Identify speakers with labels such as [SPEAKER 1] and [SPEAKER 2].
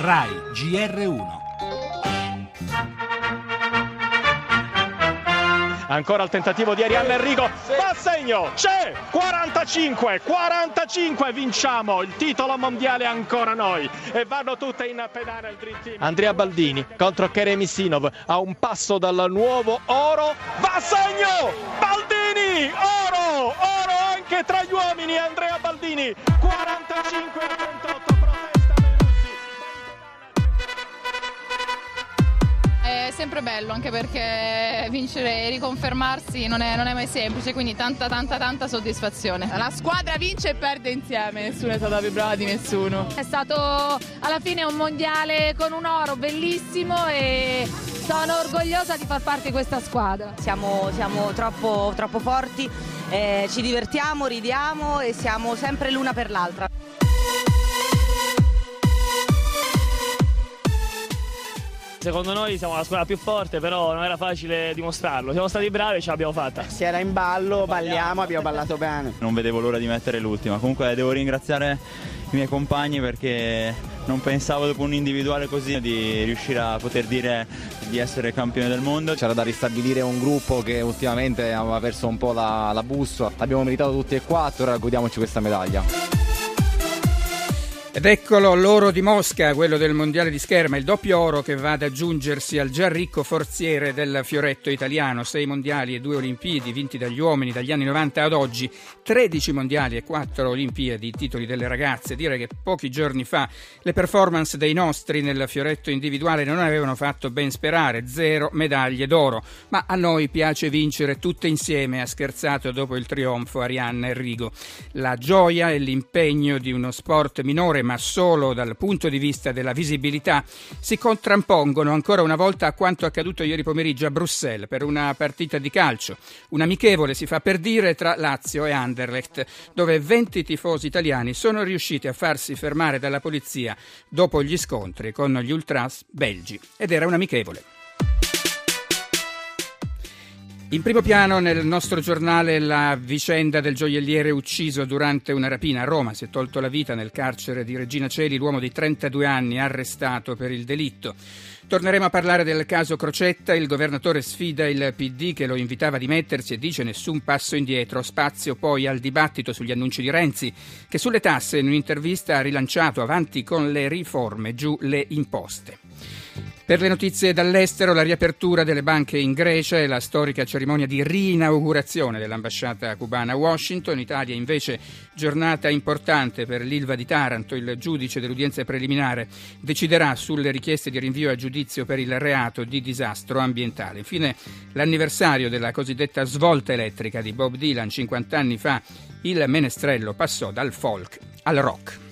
[SPEAKER 1] RAI GR1.
[SPEAKER 2] Ancora il tentativo di Arianna Enrico, va a segno, c'è, 45, 45, vinciamo. Il titolo mondiale ancora noi. E vanno tutte in pedale al Dream Team. Andrea Baldini contro Keremi Sinov a un passo dal nuovo oro, va a segno, Baldini, oro, oro anche tra gli uomini, Andrea Baldini, 45
[SPEAKER 3] sempre bello anche perché vincere e riconfermarsi non è, non è, mai semplice, quindi tanta tanta tanta soddisfazione.
[SPEAKER 4] La squadra vince e perde insieme, nessuno è stata più brava di nessuno.
[SPEAKER 5] È stato alla fine un mondiale con un oro bellissimo e sono orgogliosa di far parte di questa squadra.
[SPEAKER 6] Siamo, siamo troppo, troppo forti, eh, ci divertiamo, ridiamo e siamo sempre l'una per l'altra.
[SPEAKER 7] Secondo noi siamo la squadra più forte, però non era facile dimostrarlo. Siamo stati bravi e ce l'abbiamo fatta.
[SPEAKER 8] Si era in ballo, balliamo, abbiamo ballato bene.
[SPEAKER 9] Non vedevo l'ora di mettere l'ultima. Comunque devo ringraziare i miei compagni perché non pensavo dopo un individuale così di riuscire a poter dire di essere campione del mondo.
[SPEAKER 10] C'era da ristabilire un gruppo che ultimamente aveva perso un po' la, la bussola. L'abbiamo meritato tutti e quattro, ora godiamoci questa medaglia.
[SPEAKER 11] Ed eccolo l'oro di Mosca, quello del mondiale di scherma, il doppio oro che va ad aggiungersi al già ricco forziere del fioretto italiano. Sei mondiali e due olimpiadi vinti dagli uomini dagli anni 90 ad oggi, 13 mondiali e 4 olimpiadi, titoli delle ragazze. Dire che pochi giorni fa le performance dei nostri nel fioretto individuale non avevano fatto ben sperare, zero medaglie d'oro. Ma a noi piace vincere tutte insieme, ha scherzato dopo il trionfo Arianna Enrico. La gioia e l'impegno di uno sport minore ma solo dal punto di vista della visibilità, si contrappongono ancora una volta a quanto accaduto ieri pomeriggio a Bruxelles per una partita di calcio. Un amichevole si fa per dire tra Lazio e Anderlecht, dove 20 tifosi italiani sono riusciti a farsi fermare dalla polizia dopo gli scontri con gli ultras belgi. Ed era un amichevole. In primo piano nel nostro giornale la vicenda del gioielliere ucciso durante una rapina a Roma. Si è tolto la vita nel carcere di Regina Celi l'uomo di 32 anni arrestato per il delitto. Torneremo a parlare del caso Crocetta. Il governatore sfida il PD che lo invitava a dimettersi e dice nessun passo indietro. Spazio poi al dibattito sugli annunci di Renzi, che sulle tasse in un'intervista ha rilanciato avanti con le riforme, giù le imposte. Per le notizie dall'estero, la riapertura delle banche in Grecia e la storica cerimonia di riinaugurazione dell'ambasciata cubana a Washington. In Italia invece giornata importante per l'Ilva di Taranto. Il giudice dell'udienza preliminare deciderà sulle richieste di rinvio a giudizio per il reato di disastro ambientale. Infine l'anniversario della cosiddetta svolta elettrica di Bob Dylan 50 anni fa. Il menestrello passò dal folk al rock.